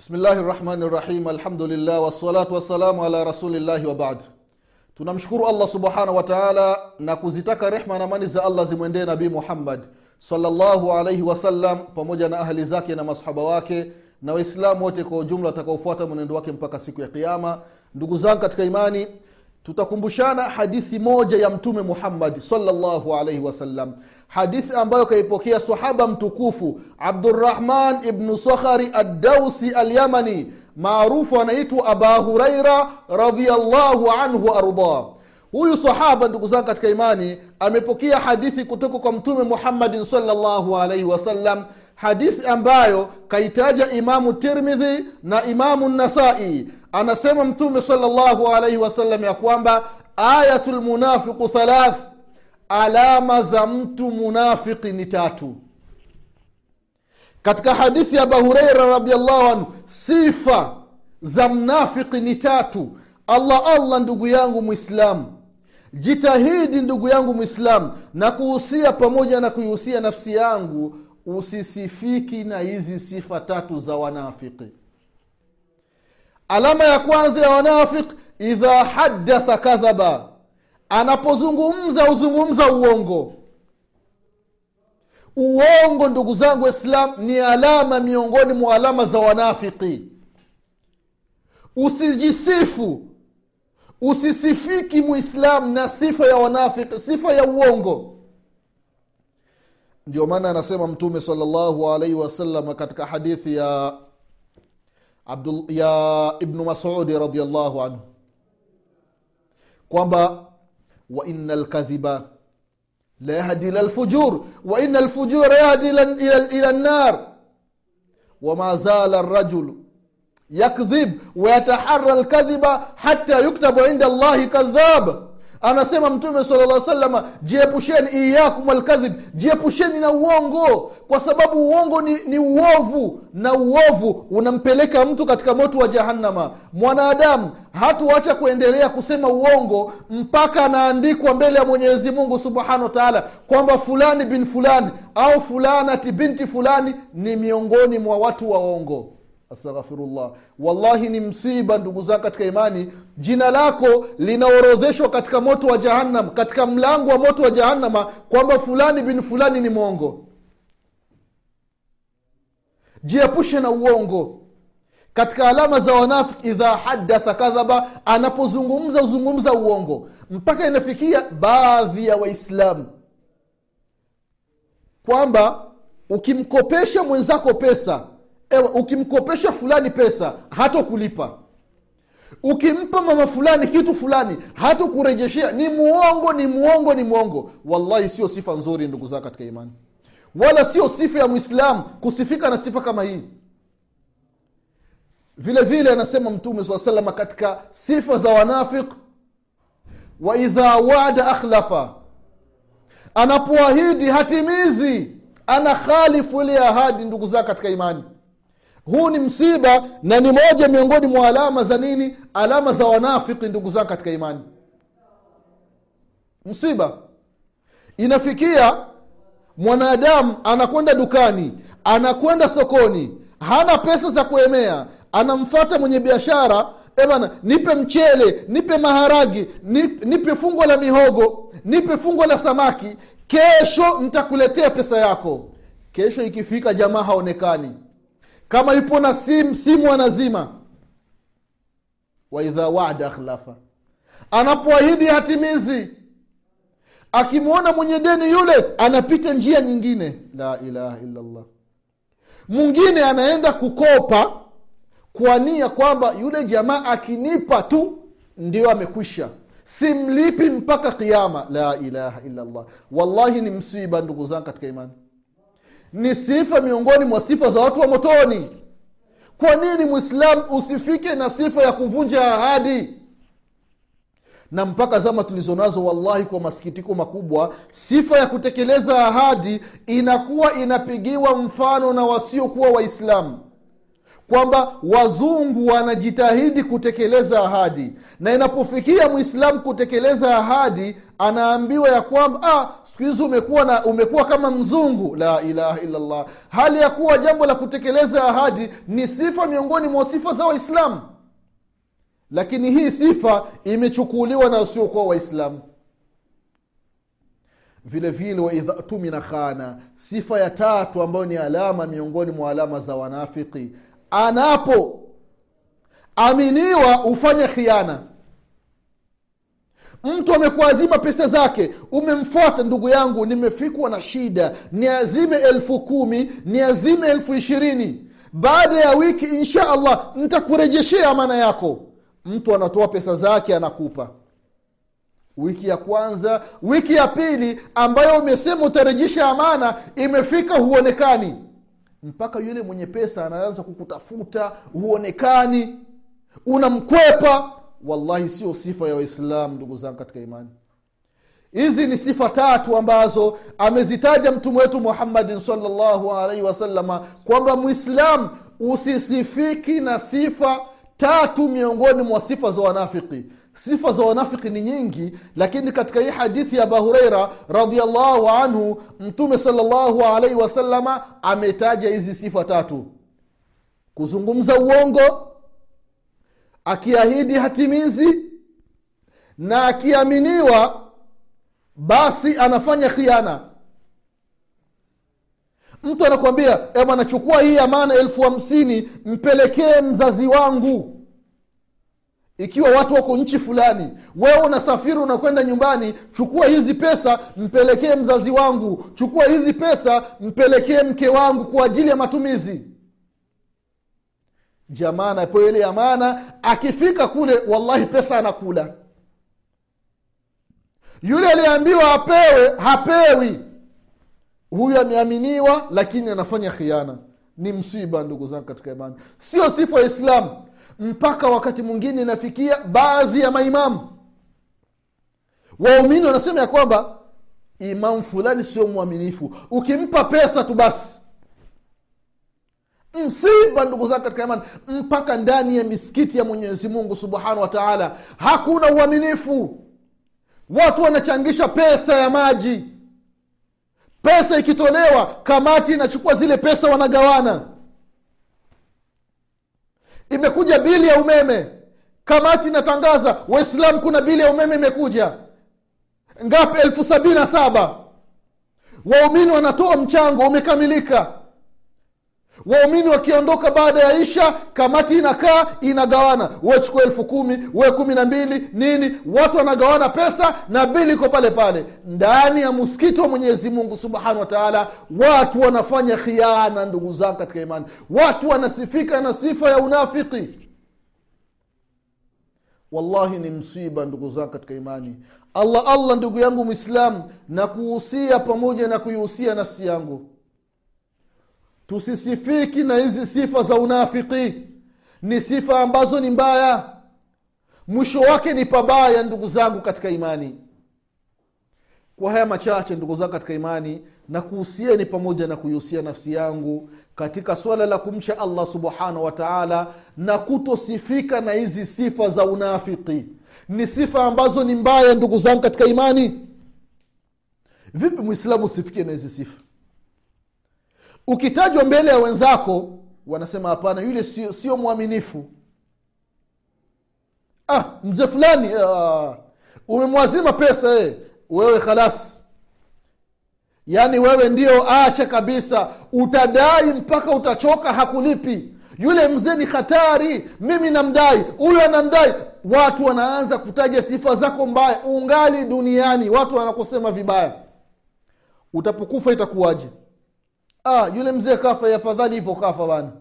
bismillahi rahmani rahim alhamdulillah wassalatu wassalamu ala rasulillahi wabad tunamshukuru allah subhanahu wa taala na kuzitaka rehma na amani za allah zimwendee nabii muhammad salllahu alaihi wasallam pamoja na ahli zake na masahaba wake na waislamu wote kwa ujumla watakaofuata mwenendo wake mpaka siku ya kiama ndugu zangu katika imani tutakumbushana hadithi moja ya mtume muhammadi salllahu alaihi wasallam hadithi ambayo kaipokea sahaba mtukufu abdurahman ibnu sakhari addausi alyamani maarufu anaitwa aba huraira radiallahu anhu ardah huyu sahaba ndugu zangu katika imani amepokea hadithi kutoka kwa mtume muhammadin salllahu alaihi wasallam hadithi ambayo kaitaja imamu tirmidhi na imamu nasai anasema mtume salllahu alaihi wasallam ya kwamba ayatu lmunafiqu thalath alama za mtu munafiki ni tatu. Katika hadithi ya abahureira radiallahu anhu sifa za mnafiki ni tatu. Allah allah ndugu yangu mwislamu jitahidi ndugu yangu mwislamu na kuhusia pamoja na kuihusia nafsi yangu usisifiki na hizi sifa tatu za wanafiki alama ya kwanza ya wanafiki idha hadatha kadhaba. Anapozungumza huzungumza uongo. Uongo ndugu zangu waislam ni alama miongoni mwa alama za wanafiki usijisifu usisifiki muislam na sifa ya wanafiki sifa ya uongo. Ndio maana anasema mtume salllahu alaihi wasallam katika hadithi ya Abdul, ya ibnu masudi radiallahu anhu kwamba waina lkadhiba la yahdi ila lfujur waina lfujura yahdi ila lnar wama zala rajulu yakdhib wayatahara lkadhiba hata yuktabu inda llahi kadhab anasema mtume sala lla salama jiepusheni iyakum alkadhib jiepusheni na uongo kwa sababu uongo ni, ni uovu na uovu unampeleka mtu katika moto wa jahannama. Mwanadamu hatuacha kuendelea kusema uongo mpaka anaandikwa mbele ya mwenyezi mungu subhanahu wa taala kwamba fulani bin fulani au fulanati binti fulani ni miongoni mwa watu waongo astaghfirullah. Wallahi ni msiba ndugu zangu katika imani. Jina lako linaorodheshwa katika moto wa jahannam katika mlango wa moto wa jahannama kwamba fulani bin fulani ni mwongo. Jiepushe na uongo. Katika alama za wanafiki idha hadatha kadhaba anapozungumza uzungumza uongo. Mpaka inafikia baadhi ya waislamu. Kwamba ukimkopesha mwenzako pesa ewa ukimkopesha fulani pesa hata kulipa ukimpa mama fulani kitu fulani hata kurejeshea ni muongo ni muongo ni muongo. Wallahi sio sifa nzuri ndugu zao katika imani. Wala sio sifa ya mwislamu kusifika na sifa kama hii. Vile vile anasema mtume saa salama katika sifa za wanafiq waidha wada akhlafa. Anapoahidi hatimizi. Ana khalifu ile ahadi ndugu zao katika imani huu ni msiba na ni moja miongoni mwa alama za nini? Alama za wanafiki ndugu zangu katika imani. Msiba. Inafikia mwanadamu anakwenda dukani anakwenda sokoni hana pesa za kuemea anamfata mwenye biashara ebana nipe mchele nipe maharagi nipe fungo la mihogo nipe fungo la samaki kesho nitakuletea pesa yako. Kesho ikifika jamaa haonekani kama ipo na simu simu anazima. Waidha wada akhlafa. Anapoahidi hatimizi. Akimwona mwenye deni yule anapita njia nyingine. La ilaha illallah. Mwingine anaenda kukopa kwa nia kwamba yule jamaa akinipa tu ndio amekwisha. Simlipi mpaka kiama la ilaha illallah. Wallahi ni msiba ndugu zangu katika imani ni sifa miongoni mwa sifa za watu wa motoni. Kwa nini mwislamu usifike na sifa ya kuvunja ahadi? Na mpaka zama tulizonazo wallahi kwa masikitiko makubwa sifa ya kutekeleza ahadi inakuwa inapigiwa mfano na wasiokuwa waislamu kwamba wazungu wanajitahidi kutekeleza ahadi. Na inapofikia mwislamu kutekeleza ahadi anaambiwa ya kwamba ah, siku hizi umekuwa na umekuwa kama mzungu. La ilaha illallah. Hali ya kuwa jambo la kutekeleza ahadi ni sifa miongoni mwa sifa za waislamu. Lakini hii sifa imechukuliwa na wasiokuwa waislamu. Vile vile waidha tumina khana sifa ya tatu ambayo ni alama miongoni mwa alama za wanafiki anapo ufanye khiana. Mtu amekuazima pesa zake umemfuata ndugu yangu nimefikwa na shida niazime elfu kumi niazime elfu ishirini. Baada ya wiki insha allah ntakurejeshea amana yako. Mtu anatoa pesa zake anakupa. Wiki ya kwanza wiki ya pili ambayo umesema utarejesha amana imefika huonekani mpaka yule mwenye pesa anaanza kukutafuta huonekani unamkwepa. Wallahi sio sifa ya waislamu ndugu zangu katika imani. Hizi ni sifa tatu ambazo amezitaja mtume wetu muhammadin salllahu alaihi wasalama kwamba mwislam usisifiki na sifa tatu miongoni mwa sifa za wanafiki sifa za wanafiki ni nyingi lakini katika hii hadithi ya abahureira radiallahu anhu mtume salllahu alaihi wasalama ametaja hizi sifa tatu. Kuzungumza uongo akiahidi hatimizi na akiaminiwa basi anafanya khiana. Mtu anakuambia bwana chukua hii amana elfu hamsini mpelekee mzazi wangu ikiwa watu wako nchi fulani wewe unasafiri unakwenda nyumbani chukua hizi pesa mpelekee mzazi wangu. Chukua hizi pesa mpelekee mke wangu kwa ajili ya matumizi. Jamaa anapewa ile amana. Akifika kule wallahi pesa anakula. Yule aliyeambiwa apewe hapewi. Huyu ameaminiwa lakini anafanya khiana. Ni msiba ndugu zangu katika imani. Sio sifa ya islamu mpaka wakati mwingine inafikia baadhi ya maimamu. Waumini wanasema ya kwamba imamu fulani sio mwaminifu. Ukimpa pesa tu basi. Msiba ndugu zangu katika imani mpaka ndani ya misikiti ya mwenyezi mungu subhanahu wa taala hakuna uaminifu. Watu wanachangisha pesa ya maji. Pesa ikitolewa kamati inachukua zile pesa wanagawana imekuja bili ya umeme. Kamati inatangaza waislam kuna bili ya umeme imekuja. Ngapi? Elfu sabini na saba. Waumini wanatoa mchango umekamilika waumini wakiondoka baada ya isha kamati inakaa inagawana. Wechukua elfu kumi we kumi na mbili nini? Watu wanagawana pesa na bili iko pale pale. Ndani ya msikiti wa mwenyezi mungu subhanahu wa watu wanafanya khiana ndugu zangu katika imani. Watu wanasifika na sifa ya unafiki. Wallahi ni msiba ndugu zangu katika imani. Allah allah ndugu yangu mwislam na kuhusia pamoja na kuihusia nafsi yangu tusisifiki na hizi sifa za unafiki. Ni sifa ambazo ni mbaya. Mwisho wake ni pabaya ndugu zangu katika imani. Kwa haya machache ndugu zangu katika imani na kuhusieni pamoja na kuihusia nafsi yangu katika swala la kumcha allah subhanahu wa taala na kutosifika na hizi sifa za unafiki. Ni sifa ambazo ni mbaya ndugu zangu katika imani. Vipi mwislamu usifikie na hizi sifa ukitajwa mbele ya wenzako wanasema hapana yule sio, sio mwaminifu. Ah mzee fulani ah, umemwazima pesa eh. wewe khalas. Yaani wewe ndio acha kabisa utadai mpaka utachoka hakulipi. Yule mzee ni hatari mimi namdai huyu anamdai. Watu wanaanza kutaja sifa zako mbaya ungali duniani watu wanakusema vibaya. Utapokufa itakuwaje ah, yule mzee kafa afadhali hivyo kafa bana.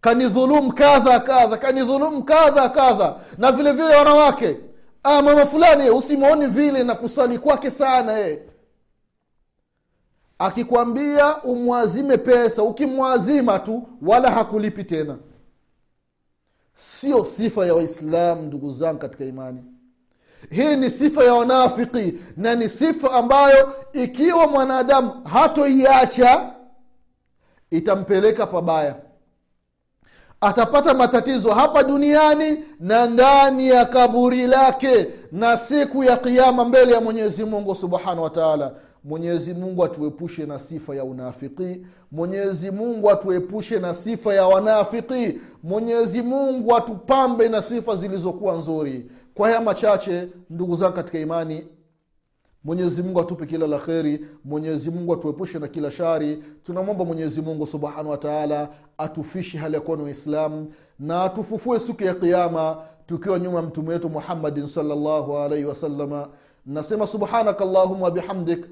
Kanidhulumu kadha kadha kanidhulumu kadha kadha. Na vile vile wanawake. Ah, mama fulani usimwoni vile na kusali kwake sana eh. akikwambia umwazime pesa ukimwazima tu wala hakulipi tena. Sio sifa ya waislamu ndugu zangu katika imani. Hii ni sifa ya wanafiki na ni sifa ambayo ikiwa mwanadamu hatoiacha itampeleka pabaya. Atapata matatizo hapa duniani na ndani ya kaburi lake na siku ya kiama mbele ya mwenyezi mungu subhanahu wa taala. Mwenyezi mungu atuepushe na sifa ya unafiki. Mwenyezi mungu atuepushe na sifa ya wanafiki. Mwenyezi mungu atupambe na sifa zilizokuwa nzuri. Kwa haya machache ndugu zangu katika imani mwenyezi mungu atupe kila la kheri mwenyezi mungu atuepushe na kila shari. Tunamwomba mwenyezi mungu subhanahu wataala atufishe hali ya kuwa ni waislamu na atufufue siku ya qiama tukiwa nyuma ya mtume wetu muhammadin salllahu alaihi wasalama nasema subhanaka llahuma wabihamdik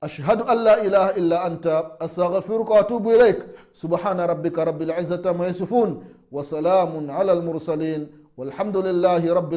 ashhadu an la ilaha illa anta astaghfiruka waatubu ilaik subhana rabika rabilizati ama yasifun wasalamun ala lmursalin walhamdulillahi rabi